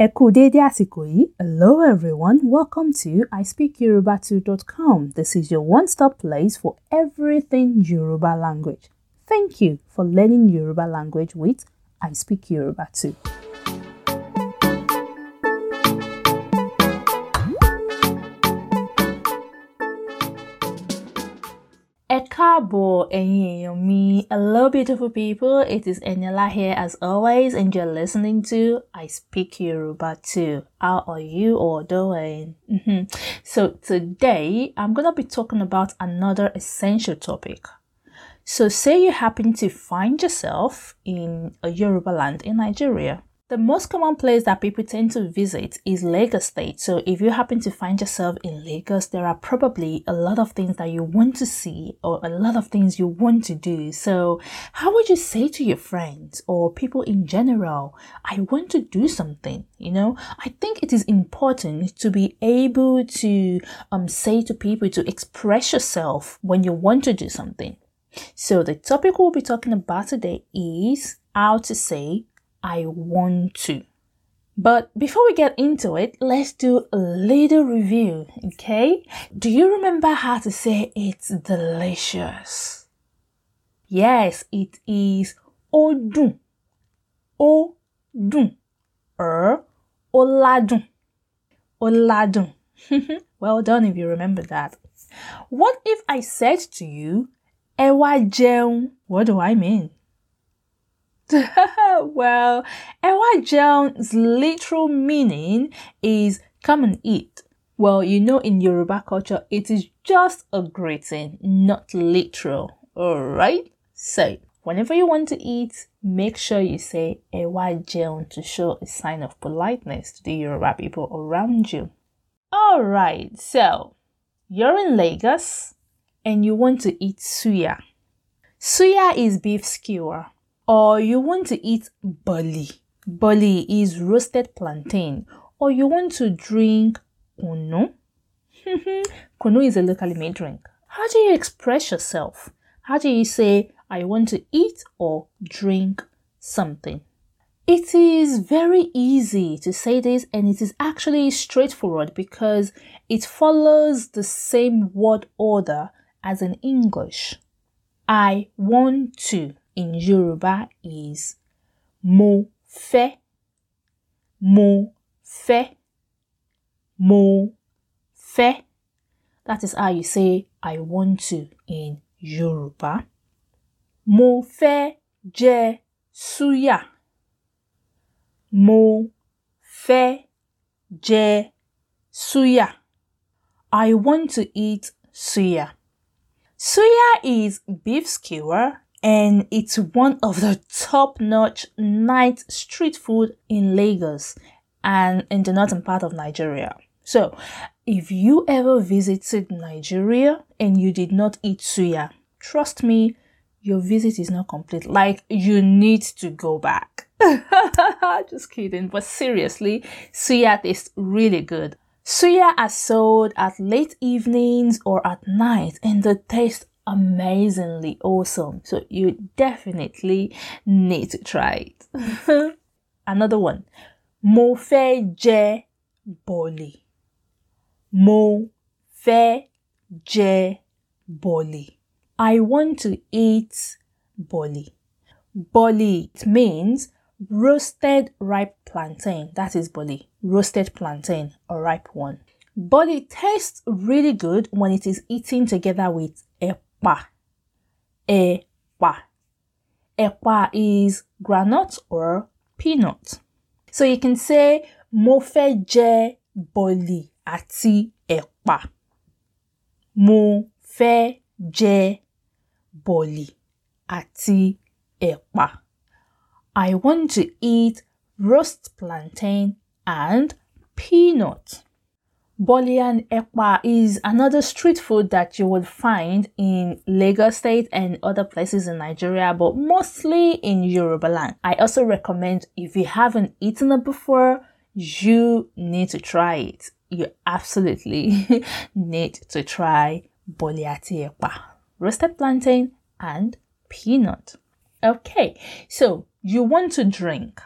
Ẹ kú dédé àsìkò yìí. Hello everyone, welcome to ispeakyoruba2.com. This is your one-stop place for everything Yoruba language. Thank you for learning Yoruba language with I Speak Yoruba 2. Káàbọ̀ ẹ̀yin èèyàn mi. Hello beautiful people, it is Eniola here as always and you're listening to I Speak Yoruba too. How are you all doing? Mhm. So today I'm gonna be talking about another essential topic. So say you happen to find yourself in a Yoruba land in Nigeria. The most common place that people tend to visit is Lagos State. So if you happen to find yourself in Lagos, there are probably a lot of things that you want to see or a lot of things you want to do. So how would you say to your friends or people in general, I want to do something, you know? I think it is important to be able to um, say to people to express yourself when you want to do something. So the topic we'll be talking about today is how to say I want to. But before we get into it, let's do a little review, okay? Do you remember how to say it's delicious? Yes, it is odun. Odun. Er, oladun. Oladun. well done if you remember that. What if I said to you, Ẹ wá jẹun? What do I mean? well, Ewa Jeon's literal meaning is come and eat. Well, you know, in Yoruba culture, it is just a greeting, not literal. Alright? So, whenever you want to eat, make sure you say Ẹ wá jẹun to show a sign of politeness to the Yoruba people around you. Alright, so you're in Lagos and you want to eat suya. Suya is beef skewer or you want to eat boli. Boli is roasted plantain, or you want to drink kunu. kunu is a locally made drink. How do you express yourself? How do you say, I want to eat or drink something? It is very easy to say this and it is actually straightforward because it follows the same word order as in English. I want to in Yoruba is mo fẹ́, mo fẹ́, mo fẹ́. That is how you say I want to in Yoruba. Mo fẹ́ jẹ suya. Mo fẹ́ jẹ suya. I want to eat suya. Suya is beef skewer and it's one of the top-notch night street food in Lagos and in the northern part of Nigeria. So, if you ever visited Nigeria and you did not eat suya, trust me, your visit is not complete. Like, you need to go back. Just kidding. But seriously, suya tastes really good. Suya are sold at late evenings or at night, and the taste amazingly awesome. So you definitely need to try it. Another one. Mo fẹ́ jẹ boli. Mo fẹ́ jẹ boli. I want to eat boli. Boli it means roasted ripe plantain. That is boli. Roasted plantain, a ripe one. Boli tastes really good when it is eaten together with ẹ̀pà. Ẹ̀pà. Ẹ̀pà is granite or peanut. So you can say mo fẹ́ jẹ bọ̀lì àti ẹ̀pà. Mo fẹ́ jẹ bọ̀lì àti ẹ̀pà. I want to eat roast plantain and peanut. Boli and Ẹ̀pà is another street food that you will find in Lagos State and other places in Nigeria, but mostly in Yoruba land. I also recommend if you haven't eaten it before, you need to try it. You absolutely need to try Boli ati Ẹ̀pà, roasted plantain and peanut. Okay, so you want to drink.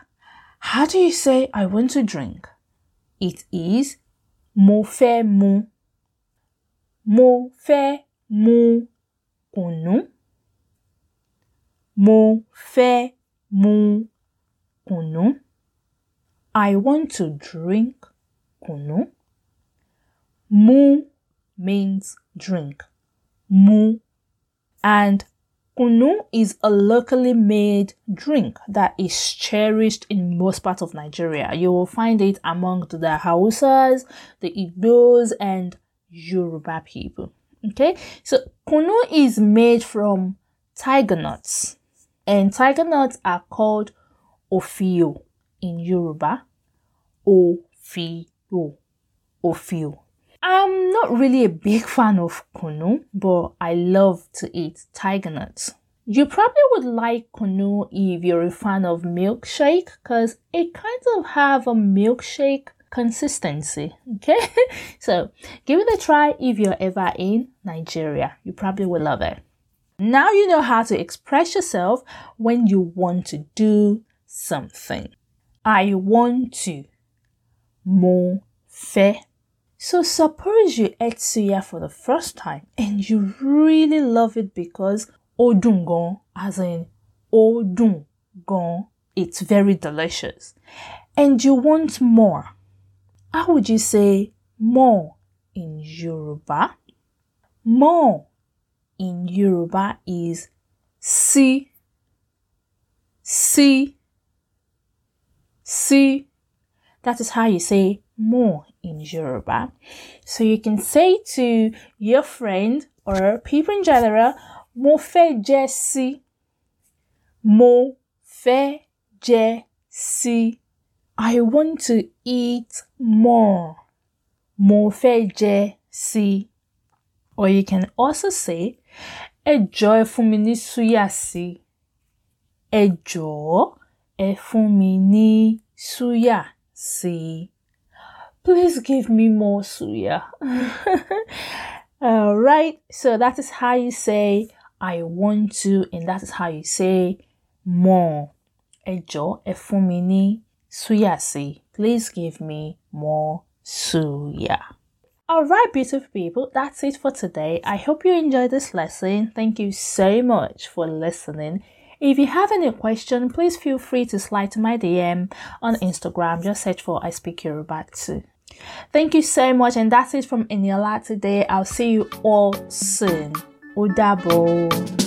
How do you say I want to drink? It is mo fẹ́ mu. Mo fẹ́ mu kùnú. Mo fẹ́ mu kùnú. I want to drink kùnú. Mu means drink. Mu. And kunu is a locally made drink that is cherished in most parts of Nigeria. You will find it among the Hausas, the Igbos, and Yoruba people. Okay, so kunu is made from tiger nuts, and tiger nuts are called ofio in Yoruba. Ofio, ofio. I'm not really a big fan of kunu, but I love to eat tiger nuts. You probably would like kunu if you're a fan of milkshake because it kind of have a milkshake consistency. Okay, so give it a try if you're ever in Nigeria. You probably will love it. Now you know how to express yourself when you want to do something. I want to. Mo fe. So suppose you ate suya for the first time and you really love it because odungon, as in odungon, it's very delicious. And you want more. How would you say more in Yoruba? More in Yoruba is si, si, si. That is how you say more in Yoruba. So you can say to your friend or people in general, Mo fẹ́ jẹ sí. Mo fẹ́ jẹ sí. I want to eat more. Mo fẹ́ jẹ sí. Or you can also say, Ẹ jọ̀ọ́ ẹ fún mi ní súyà sí. Ẹ jọ̀ọ́ ẹ fún mi ní súyà sí. Please give me more suya. All right, so that is how you say I want to, and that is how you say more. Ejo efumini suya si. Please give me more suya. Alright, beautiful people, that's it for today. I hope you enjoyed this lesson. Thank you so much for listening. If you have any question, please feel free to slide to my DM on Instagram. Just search for I Speak Yoruba too. Thank you so much, and that's it from Eniola today. I'll see you all soon. Ó dàbọ̀.